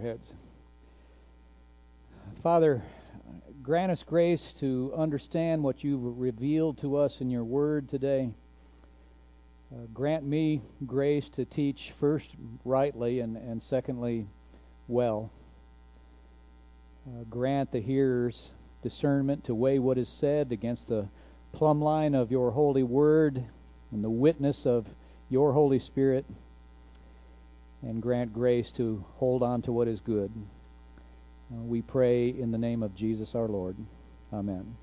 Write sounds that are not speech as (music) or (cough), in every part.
heads. Father, grant us grace to understand what you've revealed to us in your word today. Uh, grant me grace to teach first rightly and, and secondly well. Uh, grant the hearers discernment to weigh what is said against the plumb line of your holy word and the witness of your Holy Spirit and grant grace to hold on to what is good. Uh, we pray in the name of Jesus our Lord. Amen.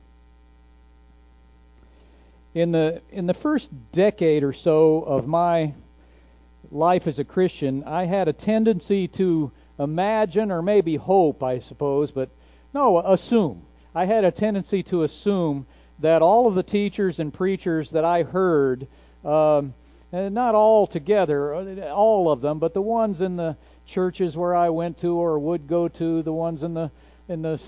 In the in the first decade or so of my life as a Christian, I had a tendency to imagine or maybe hope, I suppose, but no, assume. I had a tendency to assume that all of the teachers and preachers that I heard um, uh, not all together, uh, all of them, but the ones in the churches where I went to or would go to, the ones in the in the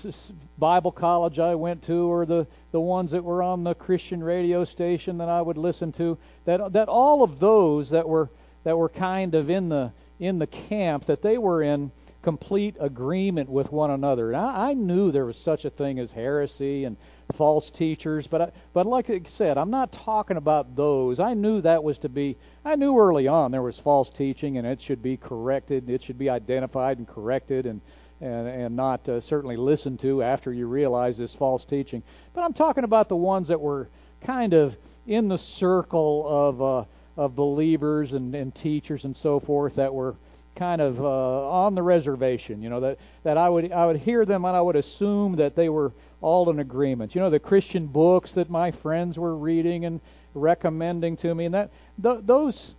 Bible college I went to, or the the ones that were on the Christian radio station that I would listen to, that that all of those that were that were kind of in the in the camp that they were in complete agreement with one another. And I, I knew there was such a thing as heresy and false teachers, but I, but like I said, I'm not talking about those. I knew that was to be. I knew early on there was false teaching, and it should be corrected. It should be identified and corrected, and and and not uh, certainly listened to after you realize this false teaching. But I'm talking about the ones that were kind of in the circle of uh, of believers and, and teachers and so forth that were kind of uh, on the reservation. You know that that I would I would hear them and I would assume that they were all in agreement. You know the Christian books that my friends were reading and recommending to me, and that th- those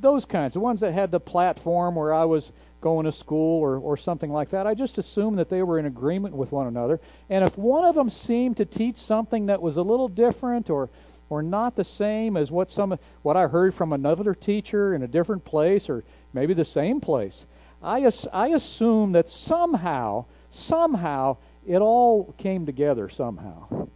those kinds, the ones that had the platform where I was going to school or, or something like that. I just assumed that they were in agreement with one another. And if one of them seemed to teach something that was a little different or or not the same as what some what I heard from another teacher in a different place or maybe the same place. I, I assume that somehow, somehow, it all came together somehow.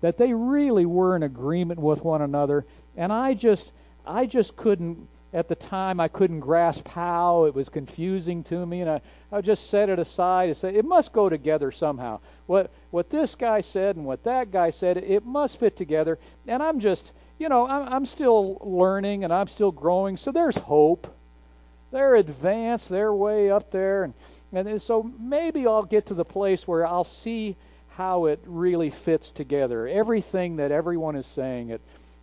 That they really were in agreement with one another, and I just, I just couldn't, at the time, I couldn't grasp how. It was confusing to me, and I, I just set it aside and said, it must go together somehow. What, what this guy said and what that guy said, it must fit together, and I'm just, you know, I'm, I'm still learning and I'm still growing, so there's hope they're advanced, they're way up there, and and so maybe I'll get to the place where I'll see how it really fits together. Everything that everyone is saying at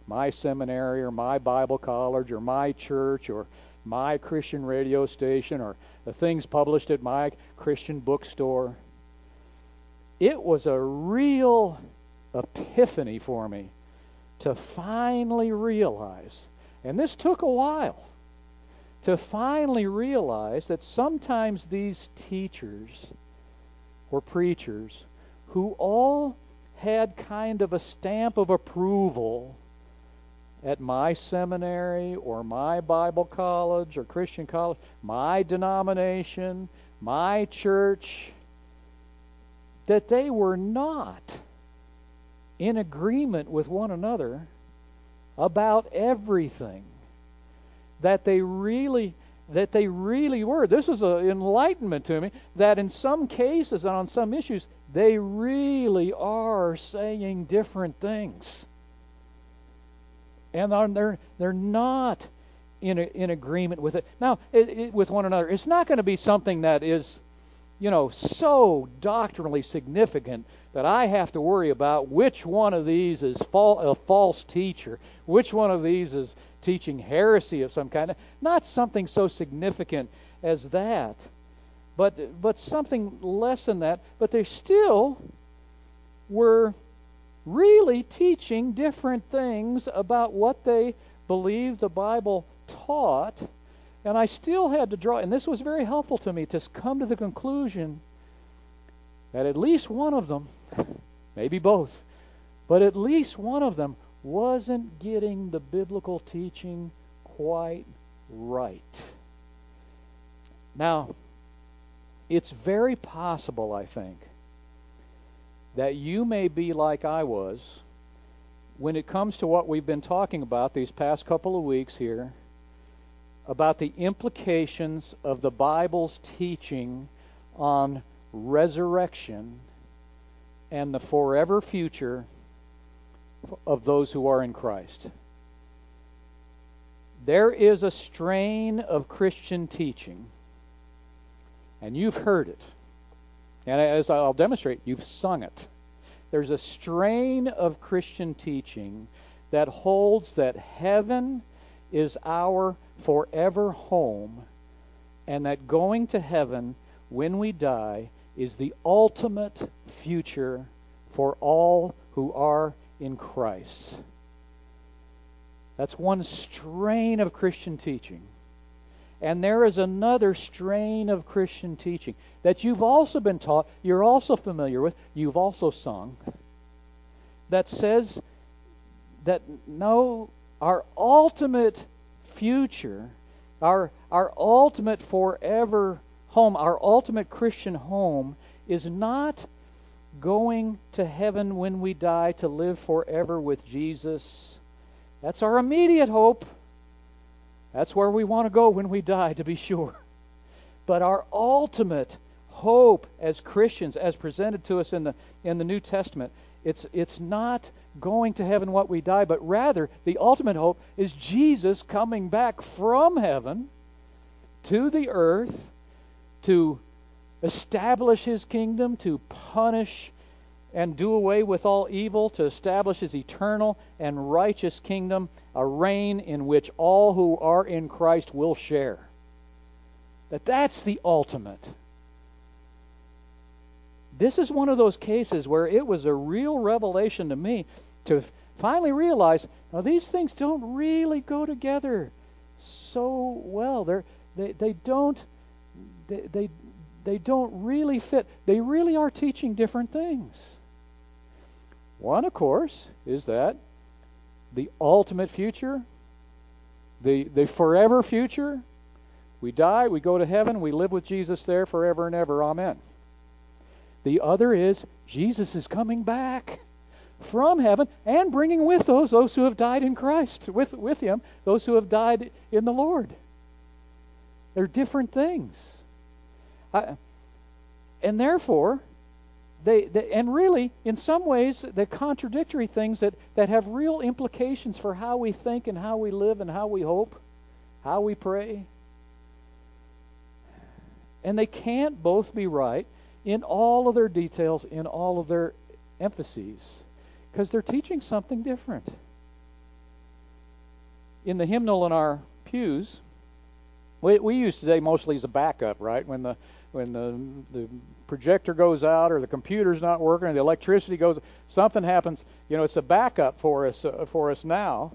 my seminary or my Bible college or my church or my Christian radio station or the things published at my Christian bookstore. It was a real epiphany for me to finally realize, and this took a while to finally realize that sometimes these teachers or preachers who all had kind of a stamp of approval at my seminary or my Bible college or Christian college, my denomination, my church, that they were not in agreement with one another about everything that they really that they really were. This is an enlightenment to me that in some cases and on some issues they really are saying different things, and they're they're not in a, in agreement with it. Now, it, it, with one another, it's not going to be something that is, you know, so doctrinally significant that I have to worry about which one of these is a false teacher, which one of these is teaching heresy of some kind. Not something so significant as that, but but something less than that. But they still were really teaching different things about what they believed the Bible taught. And I still had to draw, and this was very helpful to me to come to the conclusion that at least one of them, (laughs) maybe both, but at least one of them wasn't getting the biblical teaching quite right. Now, it's very possible, I think, that you may be like I was when it comes to what we've been talking about these past couple of weeks here, about the implications of the Bible's teaching on resurrection and the forever future of those who are in Christ. There is a strain of Christian teaching, and you've heard it. And as I'll demonstrate, you've sung it. There's a strain of Christian teaching that holds that heaven is our forever home, and that going to heaven when we die is the ultimate future for all who are in Christ. That's one strain of Christian teaching. And there is another strain of Christian teaching that you've also been taught, you're also familiar with, you've also sung, that says that no, our ultimate future, our, our ultimate forever home, our ultimate Christian home, is not going to heaven when we die to live forever with Jesus. That's our immediate hope. That's where we want to go when we die, to be sure. But our ultimate hope as Christians, as presented to us in the in the New Testament, it's it's not going to heaven what we die, but rather the ultimate hope is Jesus coming back from heaven to the earth to establish his kingdom, to punish and do away with all evil, to establish his eternal and righteous kingdom, a reign in which all who are in Christ will share. That that's the ultimate. This is one of those cases where it was a real revelation to me to finally realize now these things don't really go together so well. They're, they they don't they, they they don't really fit. They really are teaching different things. One, of course, is that the ultimate future, the the forever future. We die, we go to heaven, we live with Jesus there forever and ever. Amen. The other is Jesus is coming back from heaven and bringing with those those who have died in Christ, with, with him, those who have died in the Lord. They're different things. I, and therefore, they, they, and really, in some ways, they're contradictory things that, that have real implications for how we think and how we live and how we hope, how we pray. And they can't both be right in all of their details, in all of their emphases because they're teaching something different. In the hymnal in our pews, we, we use today mostly as a backup, right? When the when the the projector goes out or the computer's not working or the electricity goes, something happens. You know, it's a backup for us uh, for us now.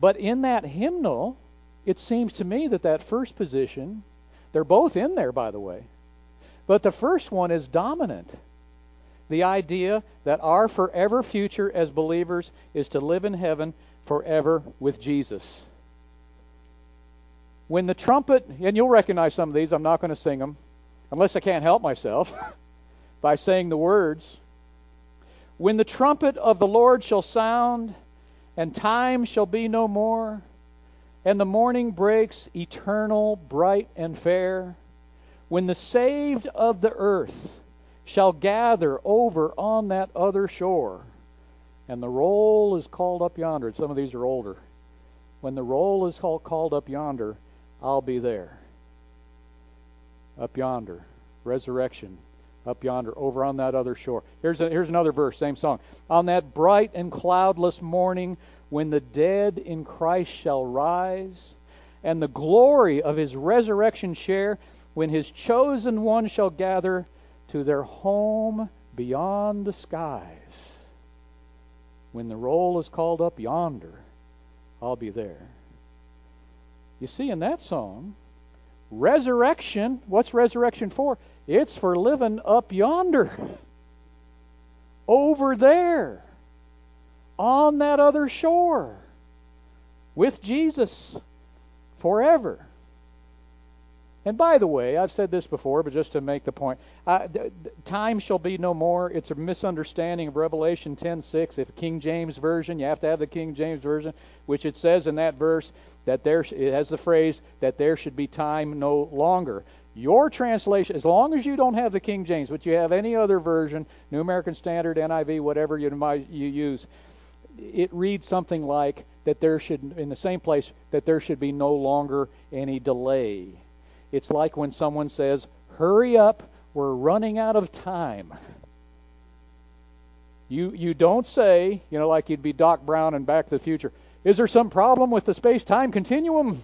But in that hymnal, it seems to me that that first position, they're both in there, by the way, but the first one is dominant the idea that our forever future as believers is to live in heaven forever with Jesus. When the trumpet, and you'll recognize some of these, I'm not going to sing them, unless I can't help myself, (laughs) by saying the words. When the trumpet of the Lord shall sound, and time shall be no more, and the morning breaks eternal, bright, and fair, when the saved of the earth shall gather over on that other shore. And the roll is called up yonder. Some of these are older. When the roll is called, called up yonder, I'll be there. Up yonder. Resurrection. Up yonder, over on that other shore. Here's, a, here's another verse, same song. On that bright and cloudless morning, when the dead in Christ shall rise, and the glory of his resurrection share, when his chosen one shall gather to their home beyond the skies. When the roll is called up yonder, I'll be there. You see, in that song, resurrection, what's resurrection for? It's for living up yonder, over there, on that other shore, with Jesus forever. And by the way, I've said this before, but just to make the point, uh, time shall be no more. It's a misunderstanding of Revelation 10:6. If King James version, you have to have the King James version, which it says in that verse that there it has the phrase that there should be time no longer. Your translation, as long as you don't have the King James, but you have any other version, New American Standard, NIV, whatever you you use, it reads something like that there should in the same place that there should be no longer any delay it's like when someone says, Hurry up, we're running out of time. You, you don't say, you know, like you'd be Doc Brown in Back to the Future, is there some problem with the space time continuum?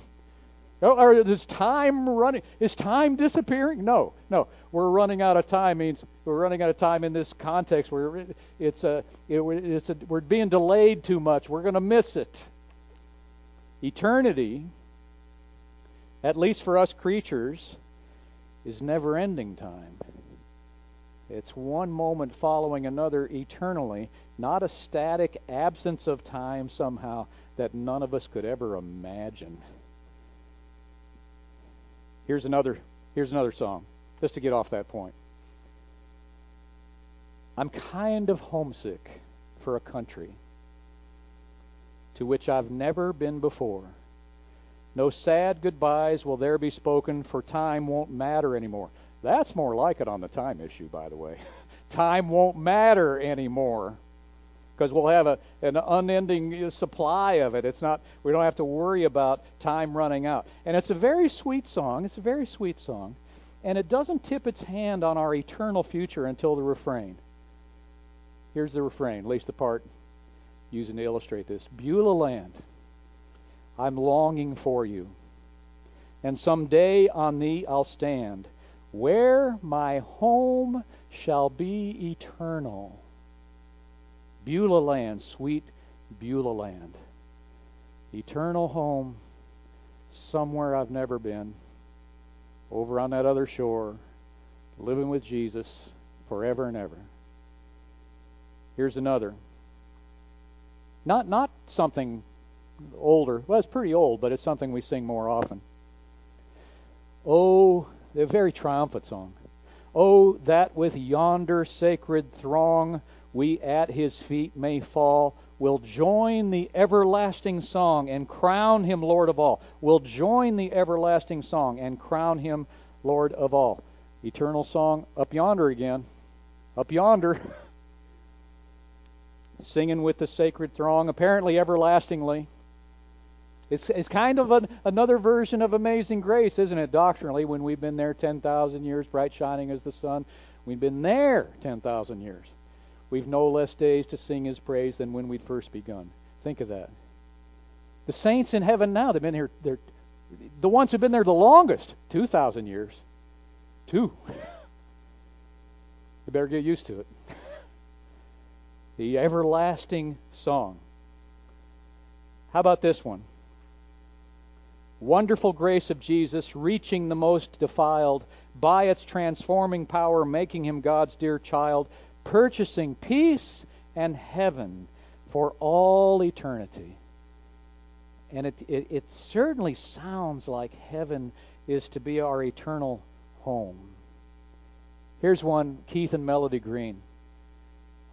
Oh, or is time running? Is time disappearing? No, no. We're running out of time means we're running out of time in this context where it's a, it, it's a we're being delayed too much. We're going to miss it. Eternity at least for us creatures, is never ending time. It's one moment following another eternally, not a static absence of time somehow that none of us could ever imagine. Here's another here's another song, just to get off that point. I'm kind of homesick for a country to which I've never been before no sad goodbyes will there be spoken, for time won't matter anymore. That's more like it on the time issue, by the way. (laughs) time won't matter anymore because we'll have a, an unending supply of it. It's not we don't have to worry about time running out. And it's a very sweet song. It's a very sweet song, and it doesn't tip its hand on our eternal future until the refrain. Here's the refrain, at least the part using to illustrate this. Beulah land I'm longing for you. And some day on thee I'll stand, where my home shall be eternal. Beulah land, sweet Beulah land. Eternal home, somewhere I've never been, over on that other shore, living with Jesus forever and ever. Here's another. Not not something older. Well, it's pretty old, but it's something we sing more often. Oh, a very triumphant song. Oh, that with yonder sacred throng we at his feet may fall, will join the everlasting song and crown him Lord of all. Will join the everlasting song and crown him Lord of all. Eternal song up yonder again. Up yonder. (laughs) Singing with the sacred throng, apparently everlastingly. It's, it's kind of an, another version of Amazing Grace, isn't it, doctrinally, when we've been there 10,000 years, bright shining as the sun. We've been there 10,000 years. We've no less days to sing his praise than when we'd first begun. Think of that. The saints in heaven now, they've been here, they're, the ones who've been there the longest, 2,000 years. Two. (laughs) you better get used to it. (laughs) the everlasting song. How about this one? wonderful grace of Jesus reaching the most defiled by its transforming power, making him God's dear child, purchasing peace and heaven for all eternity. And it, it, it certainly sounds like heaven is to be our eternal home. Here's one Keith and Melody Green.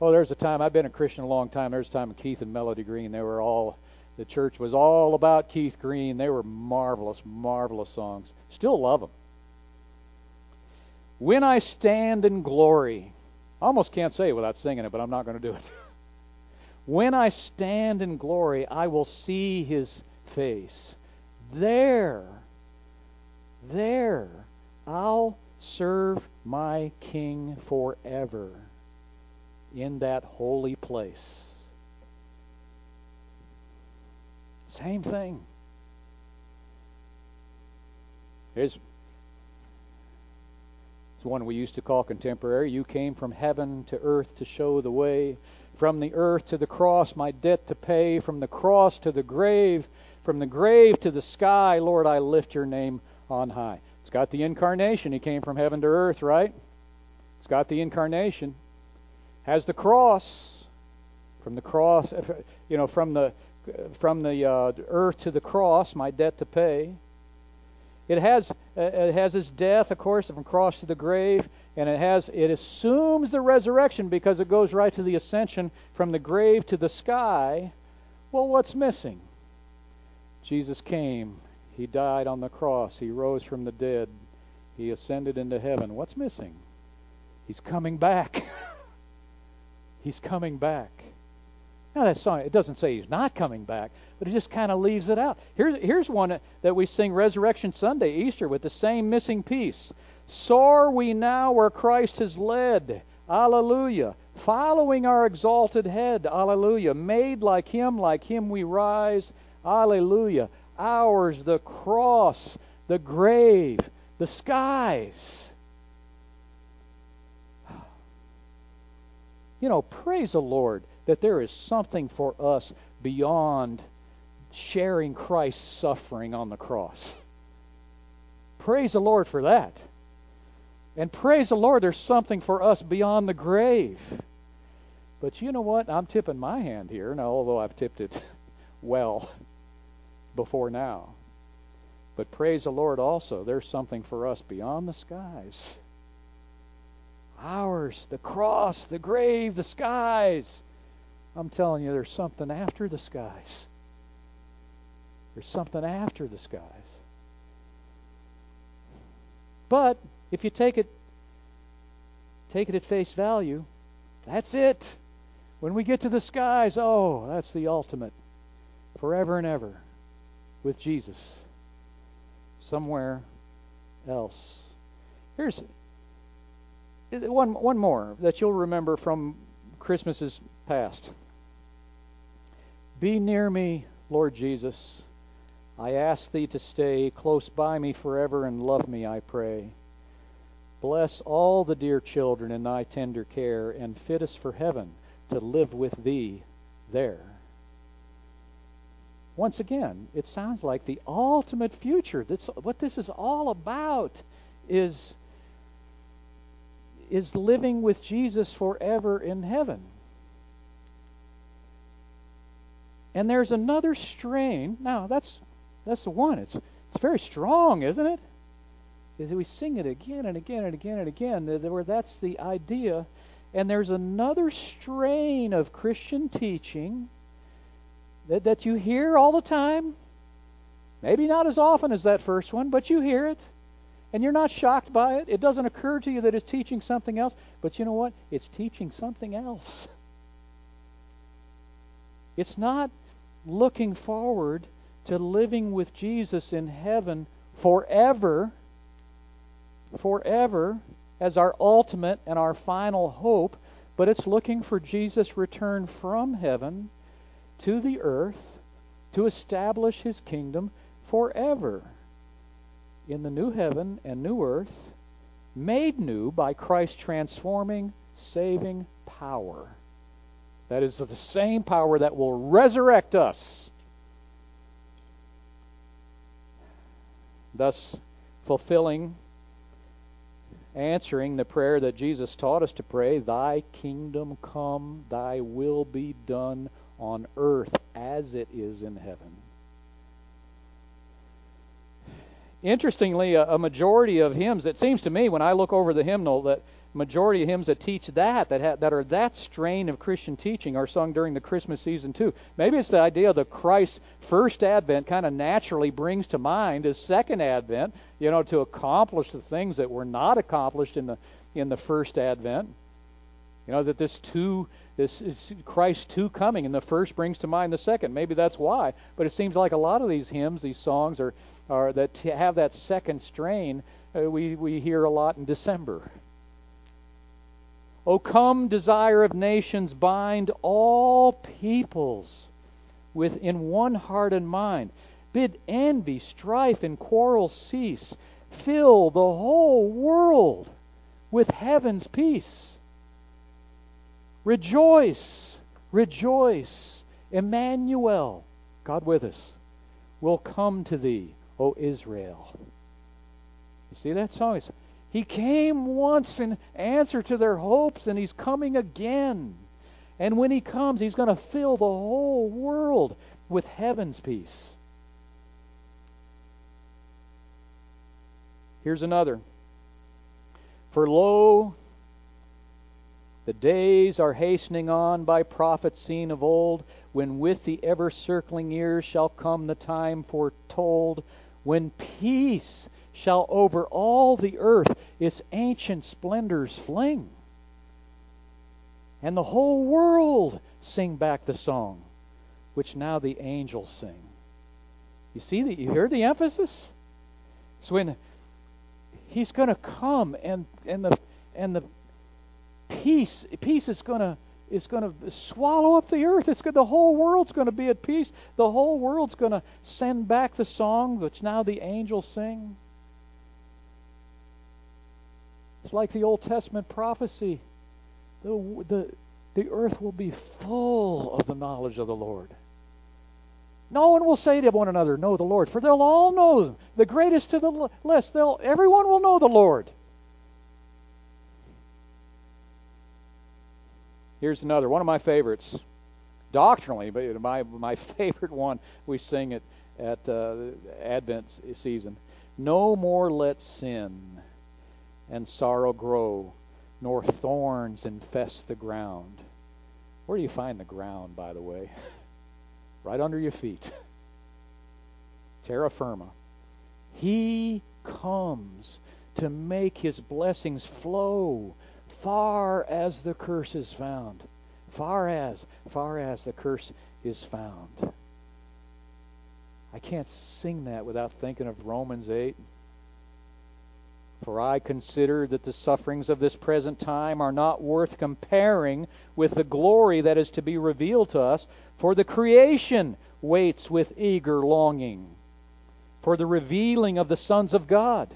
Oh, there's a time, I've been a Christian a long time. There's a time Keith and Melody Green, they were all the church was all about Keith Green. They were marvelous, marvelous songs. Still love them. When I stand in glory, I almost can't say it without singing it, but I'm not going to do it. (laughs) when I stand in glory, I will see his face. There, there, I'll serve my King forever in that holy place. Same thing. Here's one we used to call contemporary. You came from heaven to earth to show the way. From the earth to the cross, my debt to pay. From the cross to the grave. From the grave to the sky, Lord, I lift your name on high. It's got the incarnation. He came from heaven to earth, right? It's got the incarnation. Has the cross. From the cross, you know, from the from the uh, earth to the cross, my debt to pay. It has uh, it has his death, of course, from cross to the grave, and it has it assumes the resurrection because it goes right to the ascension from the grave to the sky. Well, what's missing? Jesus came, he died on the cross, he rose from the dead, he ascended into heaven. What's missing? He's coming back. (laughs) he's coming back. Now that song it doesn't say he's not coming back, but it just kind of leaves it out. Here's here's one that we sing Resurrection Sunday, Easter, with the same missing piece. Soar we now where Christ has led. Alleluia. Following our exalted head. Alleluia. Made like him, like him we rise. Alleluia. Ours the cross, the grave, the skies. You know, praise the Lord that there is something for us beyond sharing Christ's suffering on the cross. Praise the Lord for that. And praise the Lord, there's something for us beyond the grave. But you know what? I'm tipping my hand here, now, although I've tipped it (laughs) well before now. But praise the Lord also, there's something for us beyond the skies. Ours, the cross, the grave, the skies. I'm telling you, there's something after the skies. There's something after the skies. But if you take it take it at face value, that's it. When we get to the skies, oh, that's the ultimate. Forever and ever with Jesus. Somewhere else. Here's one one more that you'll remember from Christmases past. Be near me, Lord Jesus. I ask thee to stay close by me forever and love me, I pray. Bless all the dear children in thy tender care and fit us for heaven to live with thee there. Once again, it sounds like the ultimate future. That's what this is all about is is living with Jesus forever in heaven. And there's another strain. Now, that's that's the one. It's it's very strong, isn't it? Is we sing it again and again and again and again. Where that's the idea. And there's another strain of Christian teaching that, that you hear all the time. Maybe not as often as that first one, but you hear it. And you're not shocked by it. It doesn't occur to you that it's teaching something else. But you know what? It's teaching something else. It's not looking forward to living with Jesus in heaven forever, forever, as our ultimate and our final hope, but it's looking for Jesus' return from heaven to the earth to establish his kingdom forever in the new heaven and new earth, made new by Christ's transforming, saving power. That is the same power that will resurrect us. Thus, fulfilling, answering the prayer that Jesus taught us to pray Thy kingdom come, Thy will be done on earth as it is in heaven. Interestingly, a, majority of hymns, it seems to me when I look over the hymnal, that majority of hymns that teach that, that, ha- that are that strain of Christian teaching, are sung during the Christmas season too. Maybe it's the idea that Christ's first advent kind of naturally brings to mind his second advent, you know, to accomplish the things that were not accomplished in the in the first advent. You know that this two this is Christ two coming, and the first brings to mind the second. Maybe that's why. But it seems like a lot of these hymns, these songs, are are that have that second strain. Uh, we we hear a lot in December. O come, desire of nations, bind all peoples within one heart and mind. Bid envy, strife, and quarrel cease. Fill the whole world with heaven's peace. Rejoice, rejoice. Emmanuel, God with us, will come to thee, O Israel. You see that song? It's he came once in answer to their hopes, and He's coming again. And when He comes, He's going to fill the whole world with heaven's peace. Here's another. For lo, the days are hastening on by prophets seen of old, when with the ever circling years shall come the time foretold, when peace shall over all the earth its ancient splendors fling, and the whole world sing back the song which now the angels sing. You see that you hear the emphasis? So when he's going to come and and the and the peace peace is going to is going to swallow up the earth. It's the whole world's going to be at peace. The whole world's going to send back the song which now the angels sing. It's like the Old Testament prophecy. The, the, the earth will be full of the knowledge of the Lord. No one will say to one another, Know the Lord, for they'll all know, the greatest to the less. They'll, everyone will know the Lord. Here's another, one of my favorites, doctrinally, but my my (laughs) favorite one. We sing it at uh, Advent season. No more let sin and sorrow grow, nor thorns infest the ground. Where do you find the ground, by the way? (laughs) right under your feet. (laughs) Terra firma. He comes to make his blessings flow far as the curse is found. Far as, far as the curse is found. I can't sing that without thinking of Romans 8. For I consider that the sufferings of this present time are not worth comparing with the glory that is to be revealed to us, for the creation waits with eager longing for the revealing of the sons of God.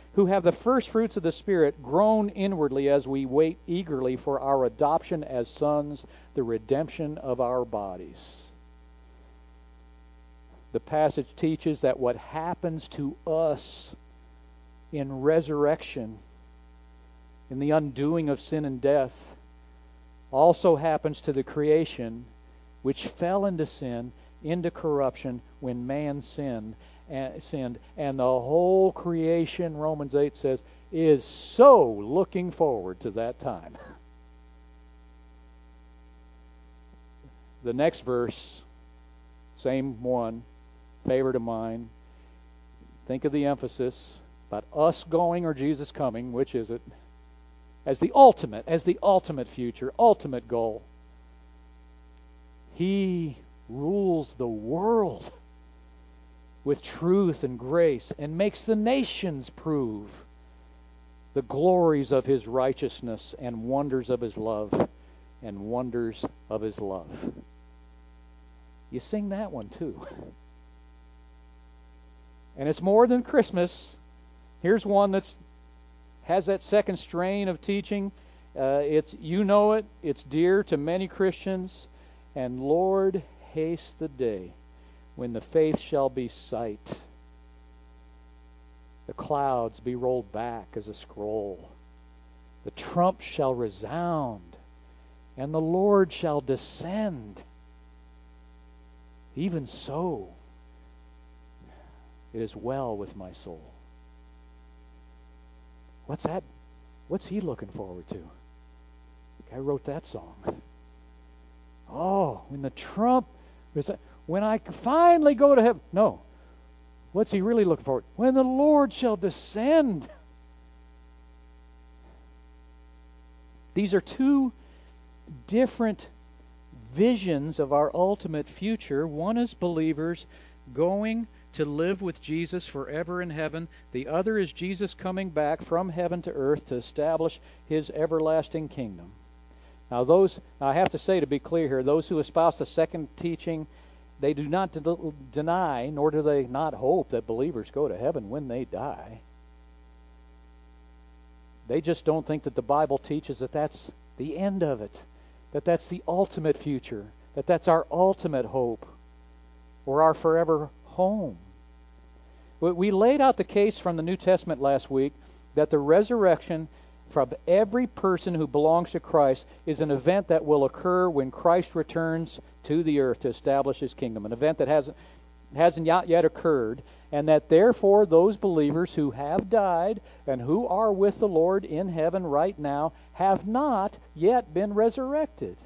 who have the first fruits of the Spirit, groan inwardly as we wait eagerly for our adoption as sons, the redemption of our bodies. The passage teaches that what happens to us in resurrection, in the undoing of sin and death, also happens to the creation which fell into sin, into corruption when man sinned and sinned, and the whole creation, Romans 8 says, is so looking forward to that time. The next verse, same one, favorite of mine. Think of the emphasis about us going or Jesus coming. Which is it? As the ultimate, as the ultimate future, ultimate goal. He rules the world (laughs) with truth and grace and makes the nations prove the glories of his righteousness and wonders of his love and wonders of his love. You sing that one too. And it's more than Christmas. Here's one that's has that second strain of teaching. Uh, it's you know it. It's dear to many Christians. And Lord, haste the day when the faith shall be sight, the clouds be rolled back as a scroll, the trump shall resound, and the Lord shall descend. Even so, it is well with my soul. What's that? What's he looking forward to? I wrote that song. Oh, when the trump when I finally go to heaven. No. What's he really looking for? When the Lord shall descend. These are two different visions of our ultimate future. One is believers going to live with Jesus forever in heaven. The other is Jesus coming back from heaven to earth to establish his everlasting kingdom. Now, those, I have to say to be clear here, those who espouse the second teaching they do not deny, nor do they not hope that believers go to heaven when they die. They just don't think that the Bible teaches that that's the end of it, that that's the ultimate future, that that's our ultimate hope, or our forever home. We laid out the case from the New Testament last week that the resurrection from every person who belongs to Christ is an event that will occur when Christ returns to the earth to establish his kingdom, an event that hasn't hasn't yet occurred, and that therefore those believers who have died and who are with the Lord in heaven right now have not yet been resurrected.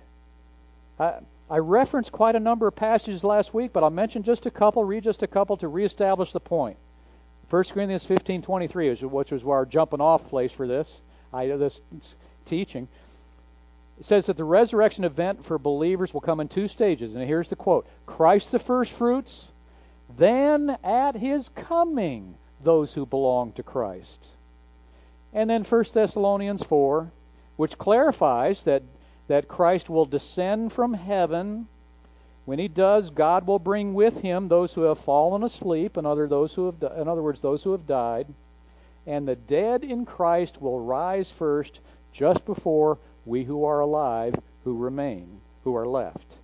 I, I referenced quite a number of passages last week, but I'll mention just a couple, read just a couple to reestablish the point. 1 Corinthians 15:23, which was our jumping off place for this, I, this teaching. It says that the resurrection event for believers will come in two stages, and here's the quote: Christ the first fruits, then at his coming, those who belong to Christ. And then 1 Thessalonians 4, which clarifies that, that Christ will descend from heaven. When he does, God will bring with him those who have fallen asleep, in other, those who have, in other words, those who have died. And the dead in Christ will rise first, just before we who are alive, who remain, who are left,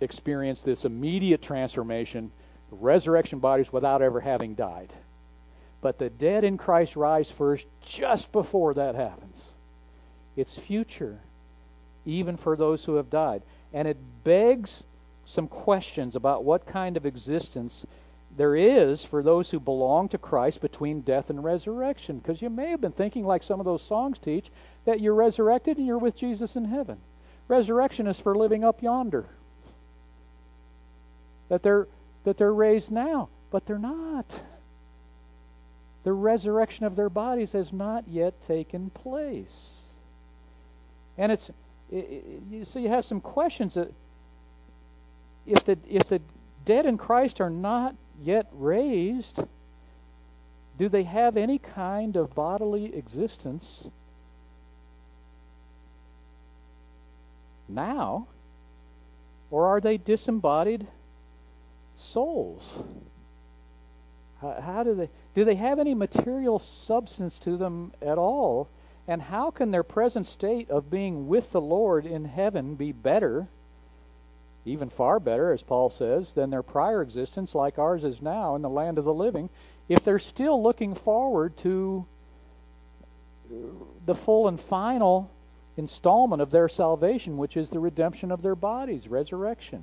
experience this immediate transformation resurrection bodies without ever having died. But the dead in Christ rise first just before that happens. It's future, even for those who have died. And it begs some questions about what kind of existence there is for those who belong to Christ between death and resurrection. Because you may have been thinking, like some of those songs teach, that you're resurrected and you're with Jesus in heaven. Resurrection is for living up yonder. That there that they're raised now, but they're not. The resurrection of their bodies has not yet taken place. And it's it, so you have some questions that if the if the dead in Christ are not yet raised, do they have any kind of bodily existence now? Or are they disembodied souls? How, how do they do they have any material substance to them at all? And how can their present state of being with the Lord in heaven be better, even far better, as Paul says, than their prior existence, like ours is now in the land of the living, if they're still looking forward to the full and final installment of their salvation, which is the redemption of their bodies, resurrection?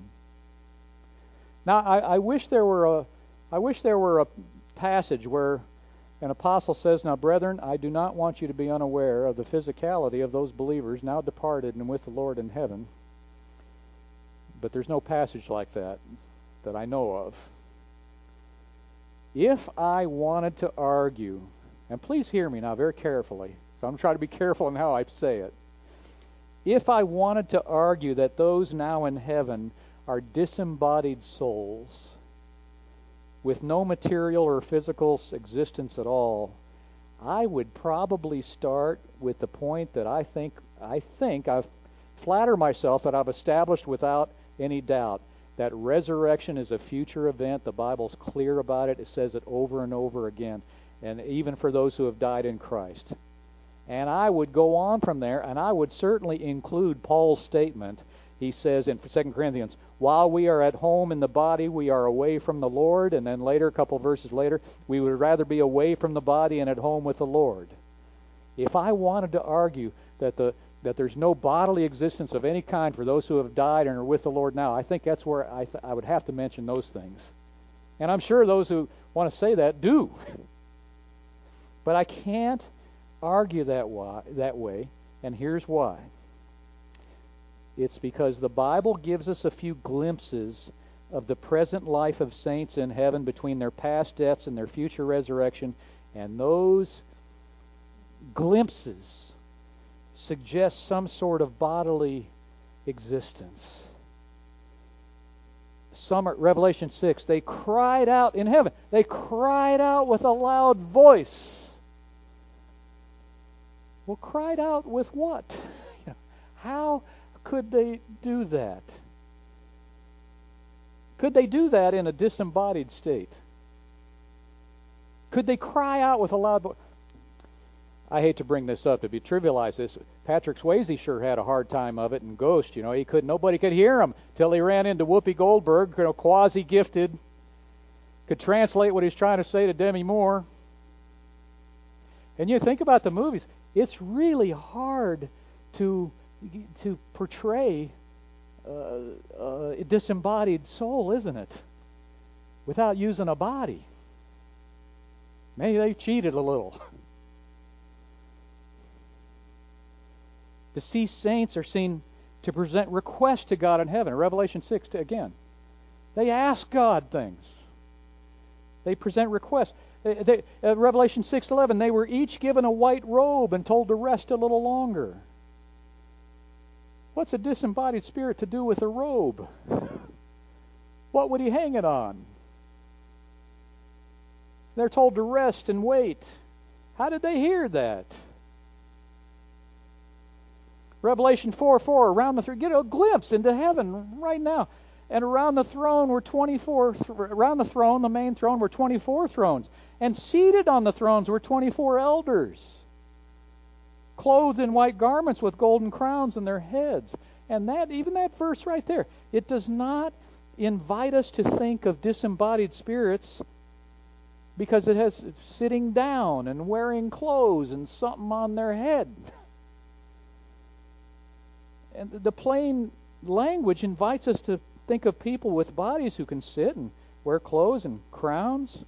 Now, I, I wish there were a, I wish there were a passage where an apostle says, "Now, brethren, I do not want you to be unaware of the physicality of those believers now departed and with the Lord in heaven." But there's no passage like that that I know of. If I wanted to argue, and please hear me now very carefully, so I'm trying to be careful in how I say it. If I wanted to argue that those now in heaven are disembodied souls with no material or physical existence at all, I would probably start with the point that I think I think I flatter myself that I've established without any doubt that resurrection is a future event. The Bible's clear about it. It says it over and over again, and even for those who have died in Christ. And I would go on from there, and I would certainly include Paul's statement. He says in 2 Corinthians, while we are at home in the body, we are away from the Lord. And then later, a couple verses later, we would rather be away from the body and at home with the Lord. If I wanted to argue that the that there's no bodily existence of any kind for those who have died and are with the Lord now, I think that's where I, th- I would have to mention those things. And I'm sure those who want to say that do. (laughs) but I can't argue that, why, that way, and here's why. It's because the Bible gives us a few glimpses of the present life of saints in heaven between their past deaths and their future resurrection, and those glimpses suggest some sort of bodily existence. Some at Revelation 6, they cried out in heaven. They cried out with a loud voice. Well, cried out with what? (laughs) How could they do that? Could they do that in a disembodied state? Could they cry out with a loud voice? I hate to bring this up to be trivialize this. Patrick Swayze sure had a hard time of it in Ghost. You know, he could nobody could hear him till he ran into Whoopi Goldberg, you know, quasi gifted, could translate what he's trying to say to Demi Moore. And you think about the movies; it's really hard to to portray uh, uh, a disembodied soul, isn't it? Without using a body. Maybe they cheated a little. (laughs) Deceased saints are seen to present requests to God in heaven. Revelation 6, again. They ask God things. They present requests. They, they, uh, Revelation 6:11, they were each given a white robe and told to rest a little longer. What's a disembodied spirit to do with a robe? (laughs) What would he hang it on? They're told to rest and wait. How did they hear that? Revelation 4 4, around the throne, get a glimpse into heaven right now. And around the throne were 24, around the throne, the main throne, were 24 thrones. And seated on the thrones were 24 elders clothed in white garments with golden crowns on their heads. And that, even that verse right there, it does not invite us to think of disembodied spirits because it has sitting down and wearing clothes and something on their head. (laughs) And the plain language invites us to think of people with bodies who can sit and wear clothes and crowns.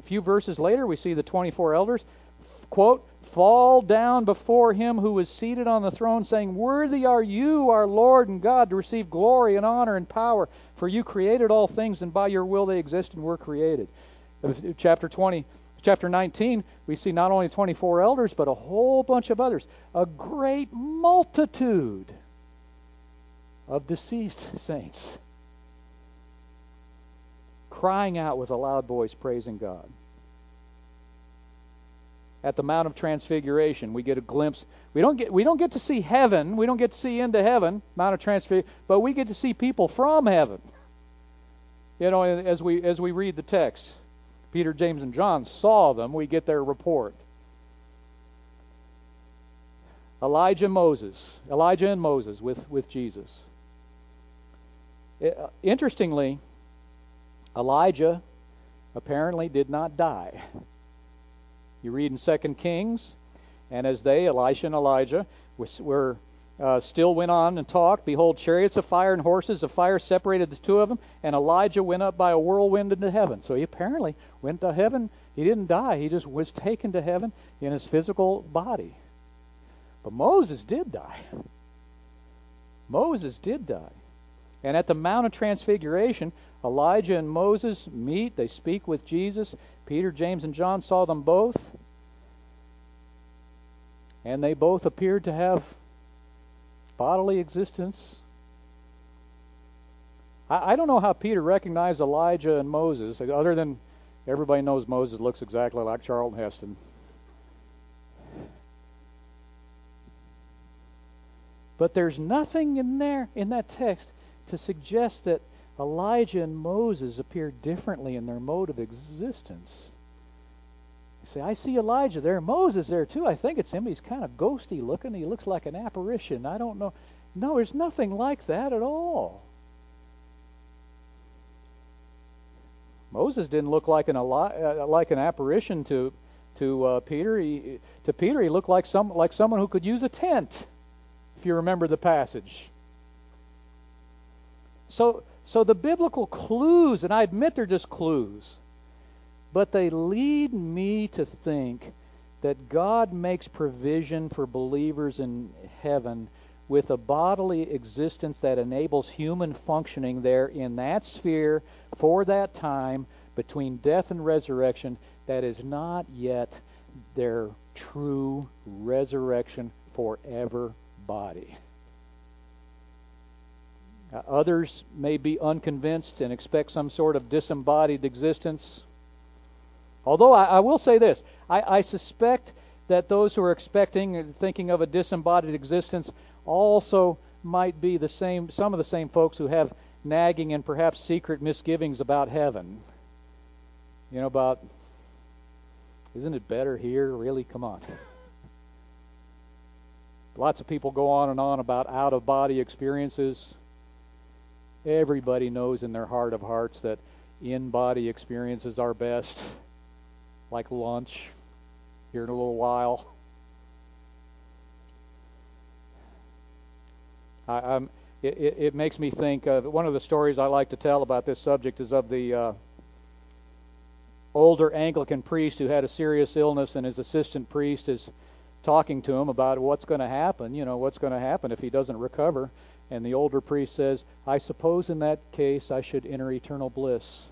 A few verses later, we see the 24 elders, quote, fall down before him who is seated on the throne, saying, Worthy are you, our Lord and God, to receive glory and honor and power, for you created all things, and by your will they exist and were created. Uh, chapter 20, chapter 19, we see not only 24 elders, but a whole bunch of others. A great multitude of deceased saints crying out with a loud voice, praising God at the Mount of Transfiguration. We get a glimpse. We don't get we don't get to see heaven. We don't get to see into heaven, Mount of Transfiguration, but we get to see people from heaven. You know, as we as we read the text, Peter, James, and John saw them. We get their report. Elijah, Moses, Elijah and Moses with with Jesus. Uh, interestingly, Elijah apparently did not die. You read in 2 Kings, and as they, Elisha and Elijah, were uh, still went on and talked, behold, chariots of fire and horses of fire separated the two of them, and Elijah went up by a whirlwind into heaven. So he apparently went to heaven. He didn't die, he just was taken to heaven in his physical body. But Moses did die. (laughs) Moses did die. And at the Mount of Transfiguration, Elijah and Moses meet. They speak with Jesus. Peter, James, and John saw them both. And they both appeared to have bodily existence. I, I don't know how Peter recognized Elijah and Moses, other than everybody knows Moses looks exactly like Charlton Heston. But there's nothing in there in that text to suggest that Elijah and Moses appear differently in their mode of existence. You say, I see Elijah there, Moses there too. I think it's him. He's kind of ghosty looking. He looks like an apparition. I don't know. No, there's nothing like that at all. Moses didn't look like an uh, like an apparition to to uh, Peter. He, to Peter, he looked like some like someone who could use a tent. If you remember the passage. So so the biblical clues, and I admit they're just clues, but they lead me to think that God makes provision for believers in heaven with a bodily existence that enables human functioning there in that sphere for that time between death and resurrection that is not yet their true resurrection forever body. Uh, others may be unconvinced and expect some sort of disembodied existence. Although I, I will say this I, I, suspect that those who are expecting and thinking of a disembodied existence also might be the same some of the same folks who have nagging and perhaps secret misgivings about heaven. You know, about isn't it better here? Really? Come on. (laughs) Lots of people go on and on about out of body experiences. Everybody knows in their heart of hearts that in body experiences are best, like lunch here in a little while. I, am it, it, it, makes me think of one of the stories I like to tell about this subject is of the uh, older Anglican priest who had a serious illness, and his assistant priest is talking to him about what's going to happen. You know, what's going to happen if he doesn't recover. And the older priest says, I suppose in that case I should enter eternal bliss,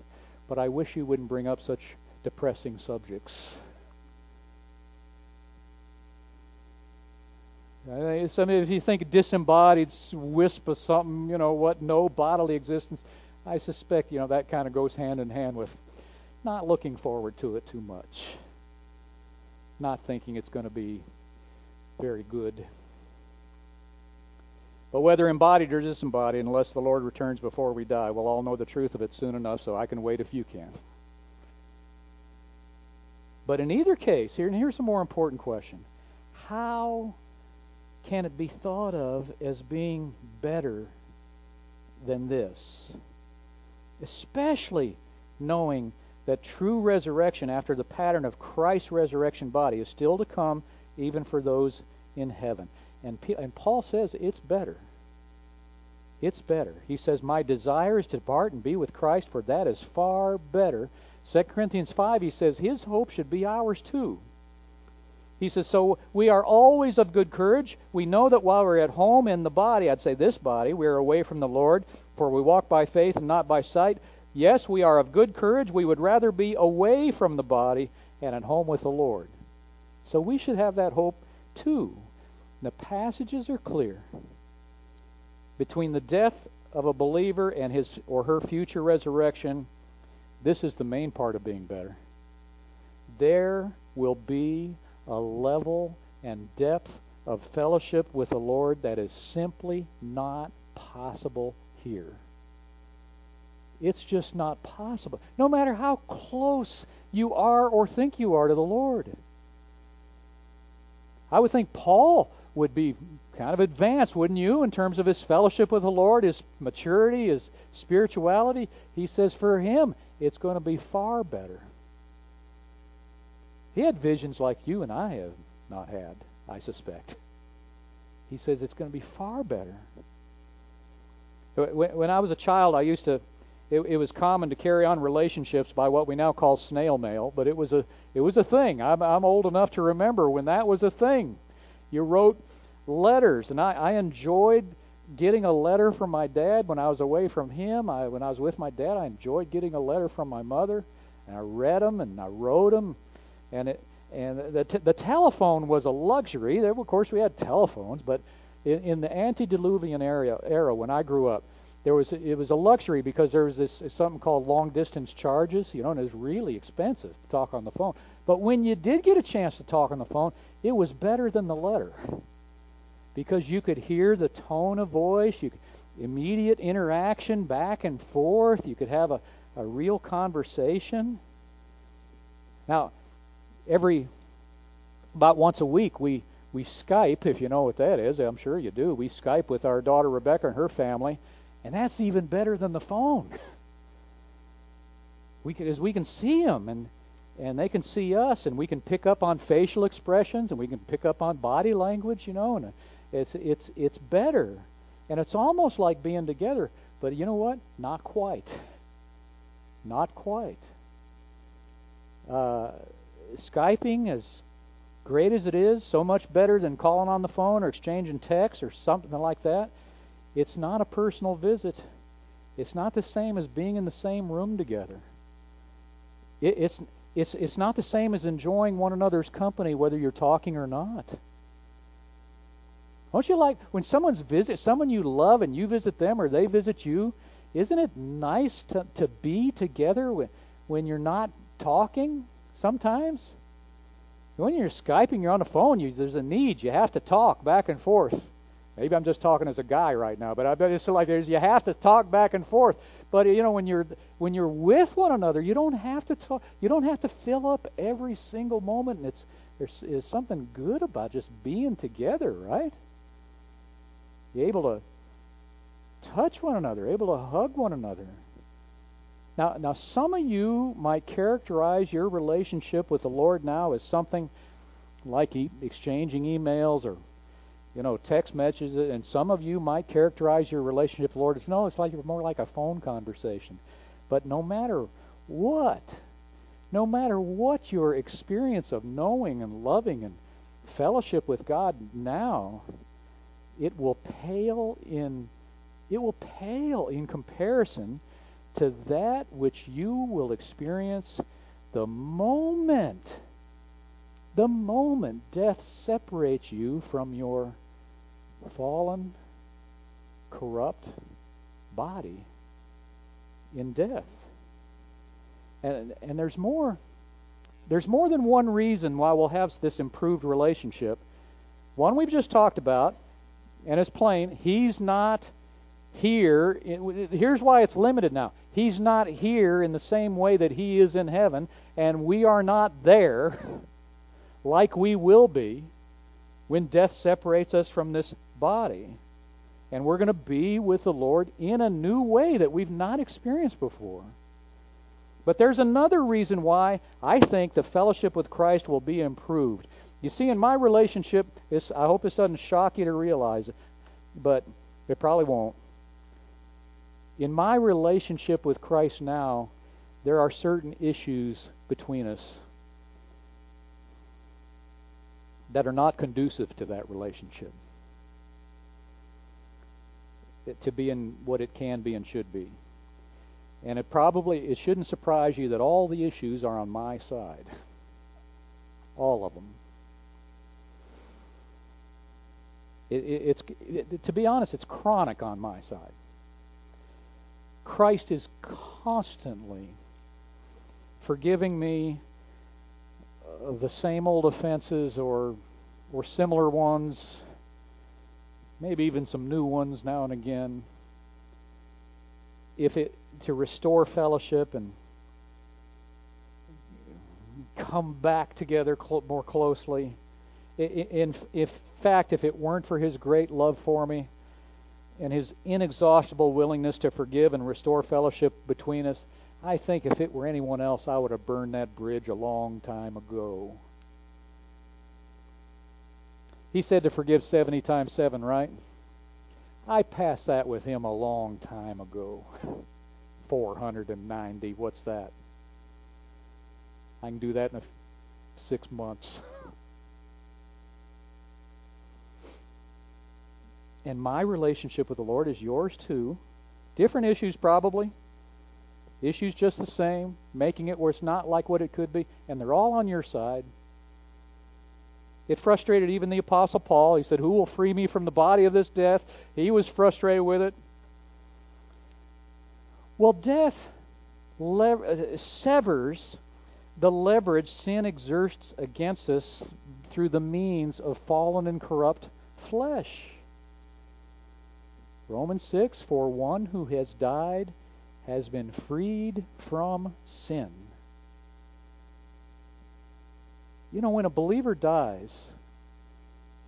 but I wish you wouldn't bring up such depressing subjects. I mean, if you think disembodied wisp of something, you know, what, no bodily existence, I suspect, you know, that kind of goes hand in hand with not looking forward to it too much, not thinking it's going to be very good. But whether embodied or disembodied, unless the Lord returns before we die, we'll all know the truth of it soon enough, so I can wait if you can. But in either case, here and here's a more important question. How can it be thought of as being better than this? Especially knowing that true resurrection after the pattern of Christ's resurrection body is still to come even for those in heaven. And, and Paul says it's better. It's better. He says, My desire is to depart and be with Christ, for that is far better. 2 Corinthians 5, he says, His hope should be ours too. He says, So we are always of good courage. We know that while we're at home in the body, I'd say this body, we are away from the Lord, for we walk by faith and not by sight. Yes, we are of good courage. We would rather be away from the body and at home with the Lord. So we should have that hope too. The passages are clear. Between the death of a believer and his or her future resurrection, this is the main part of being better. There will be a level and depth of fellowship with the Lord that is simply not possible here. It's just not possible. No matter how close you are or think you are to the Lord. I would think Paul would be kind of advanced, wouldn't you, in terms of his fellowship with the Lord, his maturity, his spirituality? He says for him, it's going to be far better. He had visions like you and I have not had, I suspect. He says it's going to be far better. When I was a child, I used to. It, it, was common to carry on relationships by what we now call snail mail, but it was a it was a thing. I'm, I'm old enough to remember when that was a thing. You wrote letters, and I, I enjoyed getting a letter from my dad when I was away from him. I, when I was with my dad, I enjoyed getting a letter from my mother, and I read them and I wrote them and it and the t- the telephone was a luxury. There, of course, we had telephones, but in, in the antediluvian era, era when I grew up, there was it was a luxury because there was this something called long distance charges, you know, and it was really expensive to talk on the phone. But when you did get a chance to talk on the phone, it was better than the letter because you could hear the tone of voice, you could, immediate interaction back and forth, you could have a, a real conversation. Now, every about once a week we we Skype, if you know what that is. I'm sure you do. We Skype with our daughter Rebecca and her family, and that's even better than the phone. (laughs) we can, as we can see them and and they can see us, and we can pick up on facial expressions, and we can pick up on body language, you know, and it's it's it's better, and it's almost like being together. But you know what? Not quite. Not quite. Uh, Skyping, as great as it is, so much better than calling on the phone or exchanging texts or something like that, it's not a personal visit. It's not the same as being in the same room together. It, it's it's it's not the same as enjoying one another's company, whether you're talking or not. Don't you like when someone's visit someone you love and you visit them or they visit you? Isn't it nice to, to be together when, when you're not talking? sometimes. When you're Skyping, you're on the phone, you, there's a need. You have to talk back and forth. Maybe I'm just talking as a guy right now, but I bet it's like there's you have to talk back and forth. But you know when you're when you're with one another, you don't have to talk. You don't have to fill up every single moment. And it's there's, there's something good about just being together, right? You're able to touch one another, able to hug one another. Now, now some of you might characterize your relationship with the Lord now as something like e- exchanging emails or you know text messages, and some of you might characterize your relationship with the Lord as no, it's like more like a phone conversation. But no matter what, no matter what your experience of knowing and loving and fellowship with God now, it will pale in it will pale in comparison to that which you will experience the moment the moment death separates you from your fallen corrupt body in death and and there's more there's more than one reason why we'll have this improved relationship one we've just talked about and it's plain he's not here. Here's why it's limited now. He's not here in the same way that he is in heaven, and we are not there (laughs) like we will be when death separates us from this body. And we're going to be with the Lord in a new way that we've not experienced before. But there's another reason why I think the fellowship with Christ will be improved. You see, in my relationship, I hope this doesn't shock you to realize it, but it probably won't in my relationship with Christ now, there are certain issues between us that are not conducive to that relationship. To be in what it can be and should be. And it probably it shouldn't surprise you that all the issues are on my side. (laughs) all of them. It, it, it's it, to be honest, it's chronic on my side. Christ is constantly forgiving me of the same old offenses or or similar ones, maybe even some new ones now and again. If it to restore fellowship and come back together more closely. In, in fact, if it weren't for His great love for me, and his inexhaustible willingness to forgive and restore fellowship between us, I think if it were anyone else, I would have burned that bridge a long time ago. He said to forgive 70 times 7, right? I passed that with him a long time ago. (laughs) 490. What's that? I can do that in six months. (laughs) And my relationship with the Lord is yours too. Different issues, probably. Issues just the same, making it where it's not like what it could be, and they're all on your side. It frustrated even the Apostle Paul. He said, Who will free me from the body of this death? He was frustrated with it. Well, death lever- uh, severs the leverage sin exerts against us through the means of fallen and corrupt flesh. Romans 6 For one who has died has been freed from sin. You know, when a believer dies,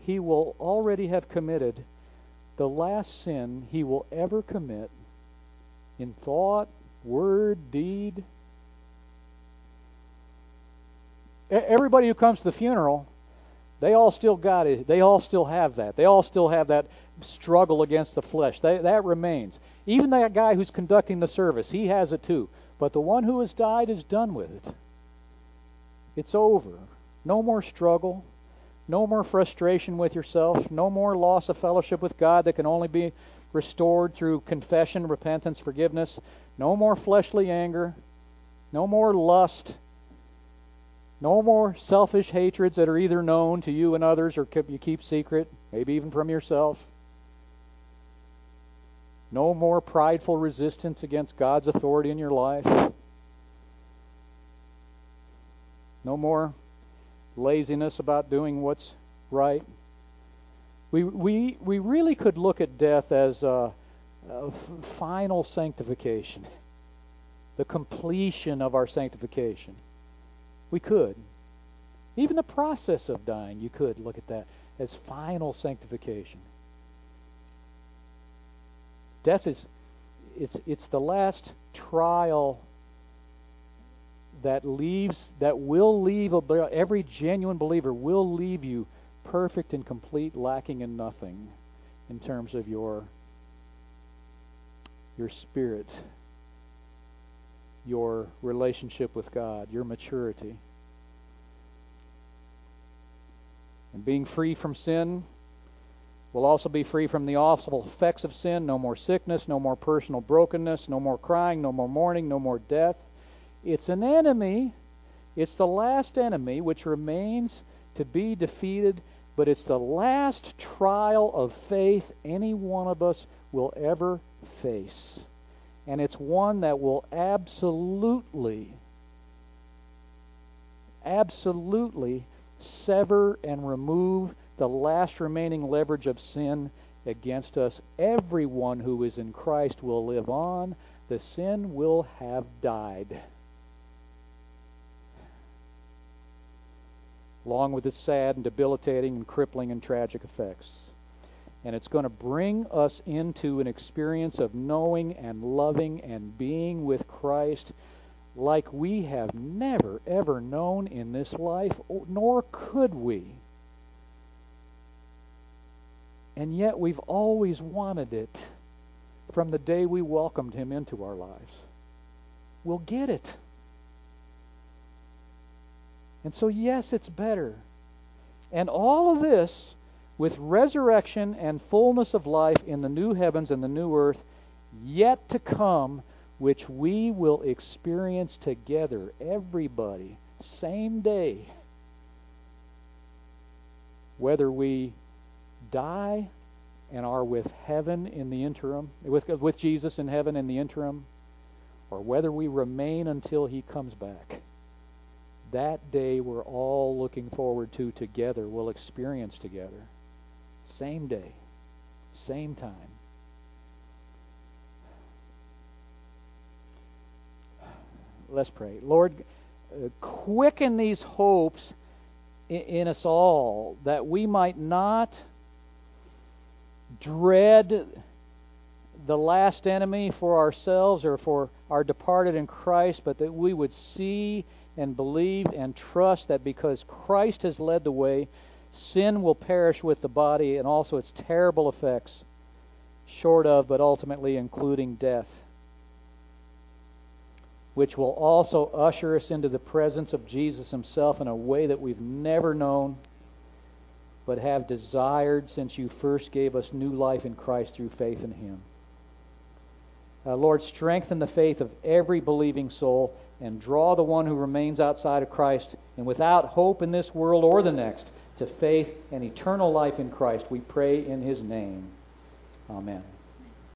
he will already have committed the last sin he will ever commit in thought, word, deed. Everybody who comes to the funeral, they all still got it. They all still have that. They all still have that struggle against the flesh. That, that remains. Even that guy who's conducting the service, he has it too. But the one who has died is done with it. It's over. No more struggle. No more frustration with yourself. No more loss of fellowship with God that can only be restored through confession, repentance, forgiveness. No more fleshly anger. No more lust. No more selfish hatreds that are either known to you and others or you keep secret, maybe even from yourself. No more prideful resistance against God's authority in your life. No more laziness about doing what's right. We, we, we really could look at death as a, a final sanctification, the completion of our sanctification. We could. Even the process of dying, you could look at that as final sanctification. Death is it's it's the last trial that leaves that will leave a, every genuine believer will leave you perfect and complete, lacking in nothing in terms of your your spirit, your relationship with God, your maturity. And being free from sin will also be free from the awful effects of sin. No more sickness, no more personal brokenness, no more crying, no more mourning, no more death. It's an enemy. It's the last enemy which remains to be defeated, but it's the last trial of faith any one of us will ever face. And it's one that will absolutely, absolutely sever and remove the last remaining leverage of sin against us. Everyone who is in Christ will live on. The sin will have died. Along with its sad and debilitating and crippling and tragic effects. And it's going to bring us into an experience of knowing and loving and being with Christ like we have never, ever known in this life, nor could we. And yet we've always wanted it from the day we welcomed him into our lives. We'll get it. And so, yes, it's better. And all of this with resurrection and fullness of life in the new heavens and the new earth yet to come, which we will experience together, everybody, same day. Whether we die and are with heaven in the interim, with, with Jesus in heaven in the interim, or whether we remain until he comes back. That day we're all looking forward to together, we'll experience together. Same day, same time. Let's pray. Lord, uh, quicken these hopes in, in us all that we might not dread the last enemy for ourselves or for our departed in Christ, but that we would see and believe and trust that because Christ has led the way, sin will perish with the body and also its terrible effects, short of but ultimately including death, which will also usher us into the presence of Jesus Himself in a way that we've never known but have desired since you first gave us new life in Christ through faith in Him. Uh, Lord, strengthen the faith of every believing soul and draw the one who remains outside of Christ and without hope in this world or the next to faith and eternal life in Christ. We pray in His name. Amen.